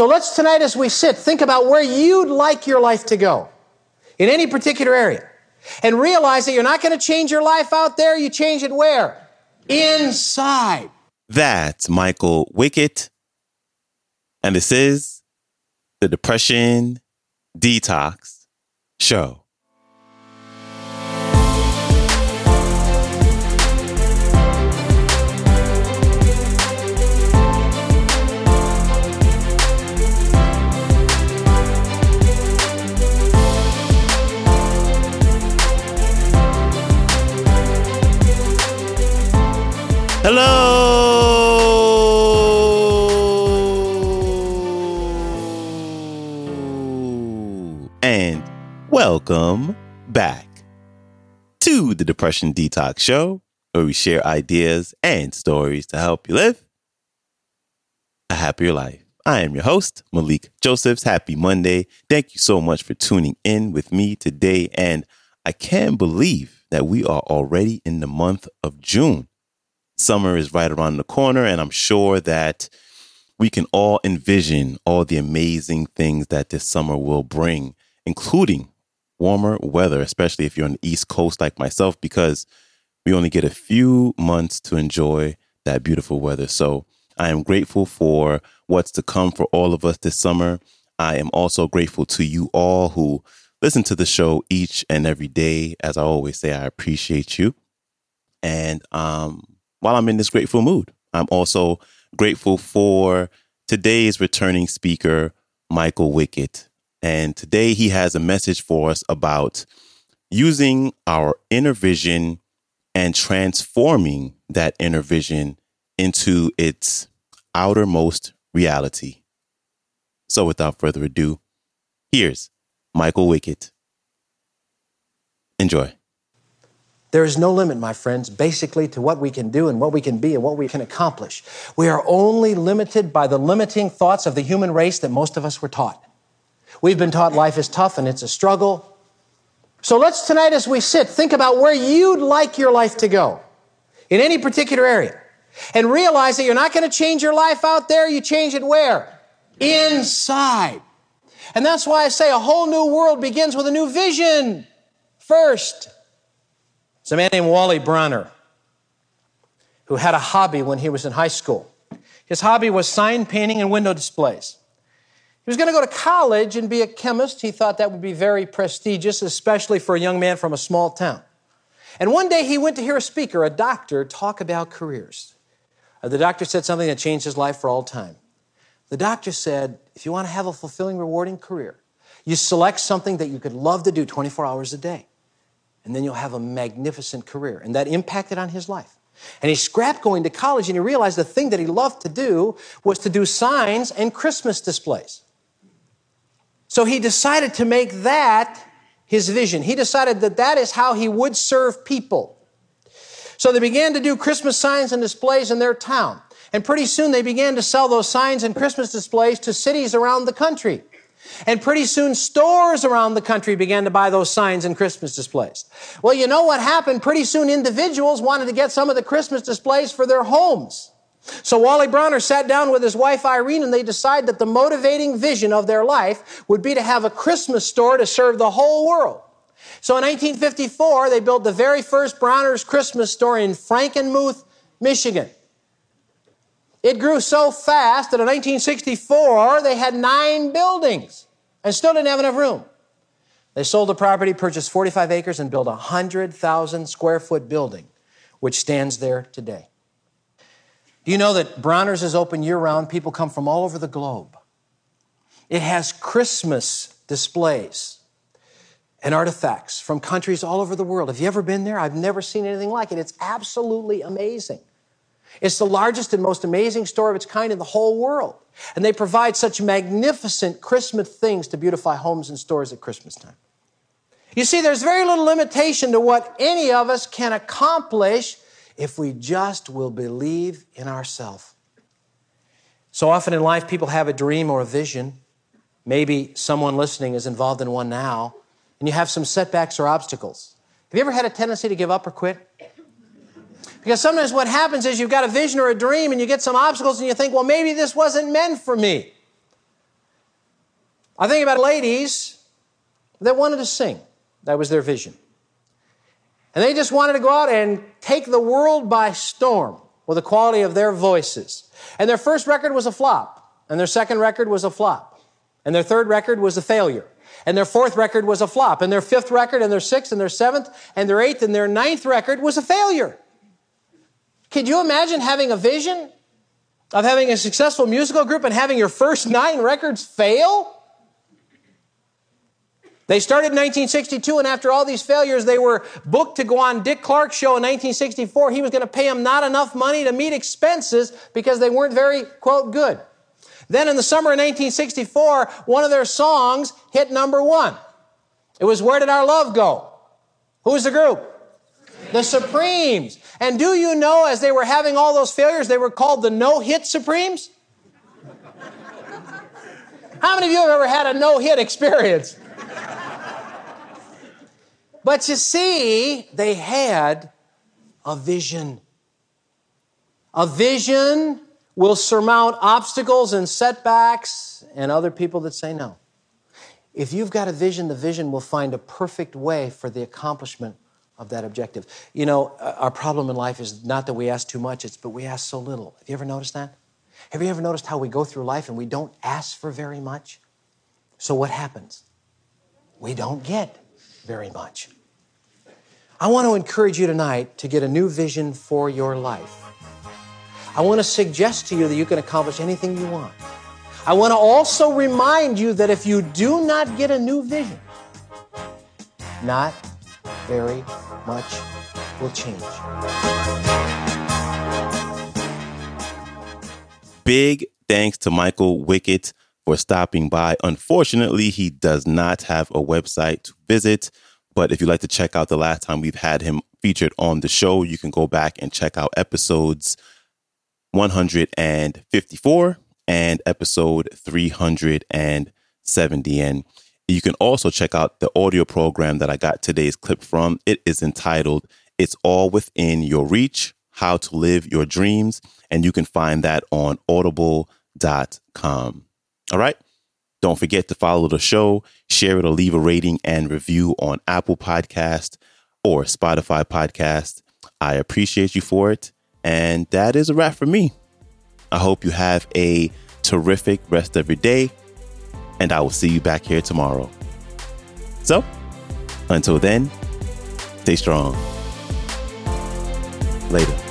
So let's tonight, as we sit, think about where you'd like your life to go in any particular area. And realize that you're not going to change your life out there, you change it where? Inside. That's Michael Wickett. And this is the Depression Detox Show. Hello and welcome back to the Depression Detox Show, where we share ideas and stories to help you live a happier life. I am your host, Malikee Josephs. Happy Monday. Thank you so much for tuning in with me today. And I can't believe that we are already in the month of June. Summer is right around the corner, and I'm sure that we can all envision all the amazing things that this summer will bring, including warmer weather, especially if you're on the East Coast like myself, because we only get a few months to enjoy that beautiful weather. So I am grateful for what's to come for all of us this summer. I am also grateful to you all who listen to the show each and every day. As I always say, I appreciate you. And um, while I'm in this grateful mood. I'm also grateful for today's returning speaker, Michael Wickett. And today he has a message for us about using our inner vision and transforming that inner vision into its outermost reality. So without further ado, here's Michael Wickett. Enjoy. There is no limit, my friends, basically to what we can do and what we can be and what we can accomplish. We are only limited by the limiting thoughts of the human race that most of us were taught. We've been taught life is tough and it's a struggle. So let's tonight, as we sit, think about where you'd like your life to go in any particular area. And realize that you're not going to change your life out there, you change it where? Inside. And that's why I say a whole new world begins with a new vision first. It's a man named Wally Bronner who had a hobby when he was in high school. His hobby was sign painting and window displays. He was going to go to college and be a chemist. He thought that would be very prestigious, especially for a young man from a small town. And one day he went to hear a speaker, a doctor, talk about careers. Uh, the doctor said something that changed his life for all time. The doctor said, if you want to have a fulfilling, rewarding career, you select something that you could love to do 24 hours a day and then you'll have a magnificent career. And that impacted on his life. And he scrapped going to college and he realized the thing that he loved to do was to do signs and Christmas displays. So he decided to make that his vision. He decided that that is how he would serve people. So they began to do Christmas signs and displays in their town. And pretty soon they began to sell those signs and Christmas displays to cities around the country. And pretty soon stores around the country began to buy those signs and Christmas displays. Well, you know what happened? Pretty soon individuals wanted to get some of the Christmas displays for their homes. So Wally Bronner sat down with his wife Irene and they decided that the motivating vision of their life would be to have a Christmas store to serve the whole world. So in 1954, they built the very first Bronner's Christmas store in Frankenmuth, Michigan. It grew so fast that in 1964, they had nine buildings and still didn't have enough room. They sold the property, purchased 45 acres, and built a 100,000 square foot building, which stands there today. Do you know that Bronner's is open year round? People come from all over the globe. It has Christmas displays and artifacts from countries all over the world. Have you ever been there? I've never seen anything like it. It's absolutely amazing. It's the largest and most amazing store of its kind in the whole world. And they provide such magnificent Christmas things to beautify homes and stores at Christmas time. You see, there's very little limitation to what any of us can accomplish if we just will believe in ourselves. So often in life, people have a dream or a vision. Maybe someone listening is involved in one now, and you have some setbacks or obstacles. Have you ever had a tendency to give up or quit? Because sometimes what happens is you've got a vision or a dream and you get some obstacles and you think, well, maybe this wasn't meant for me. I think about ladies that wanted to sing. That was their vision. And they just wanted to go out and take the world by storm with the quality of their voices. And their first record was a flop, and their second record was a flop, and their third record was a failure. And their fourth record was a flop, and their fifth record, and their sixth, and their seventh, and their eighth, and their ninth record was a failure. Could you imagine having a vision of having a successful musical group and having your first nine records fail? They started in 1962, and after all these failures, they were booked to go on Dick Clark's show in 1964. He was going to pay them not enough money to meet expenses because they weren't very, quote, good. Then in the summer of 1964, one of their songs hit number one. It was Where Did Our Love Go? Who was the group? The Supremes. And do you know, as they were having all those failures, they were called the No Hit Supremes? How many of you have ever had a no hit experience? But you see, they had a vision. A vision will surmount obstacles and setbacks and other people that say no. If you've got a vision, the vision will find a perfect way for the accomplishment of that objective. You know, uh, our problem in life is not that we ask too much, it's but we ask so little. Have you ever noticed that? Have you ever noticed how we go through life and we don't ask for very much? So what happens? We don't get very much. I want to encourage you tonight to get a new vision for your life. I want to suggest to you that you can accomplish anything you want. I want to also remind you that if you do not get a new vision, not very much will change. Big thanks to Michael Wickett for stopping by. Unfortunately, he does not have a website to visit. But if you'd like to check out the last time we've had him featured on the show, you can go back and check out episodes 154 and episode 370. And you can also check out the audio program that I got today's clip from. It is entitled It's All Within Your Reach How to Live Your Dreams. And you can find that on audible.com. All right. Don't forget to follow the show, share it, or leave a rating and review on Apple Podcast or Spotify Podcast. I appreciate you for it. And that is a wrap for me. I hope you have a terrific rest of your day, and I will see you back here tomorrow. So, until then, stay strong. Later.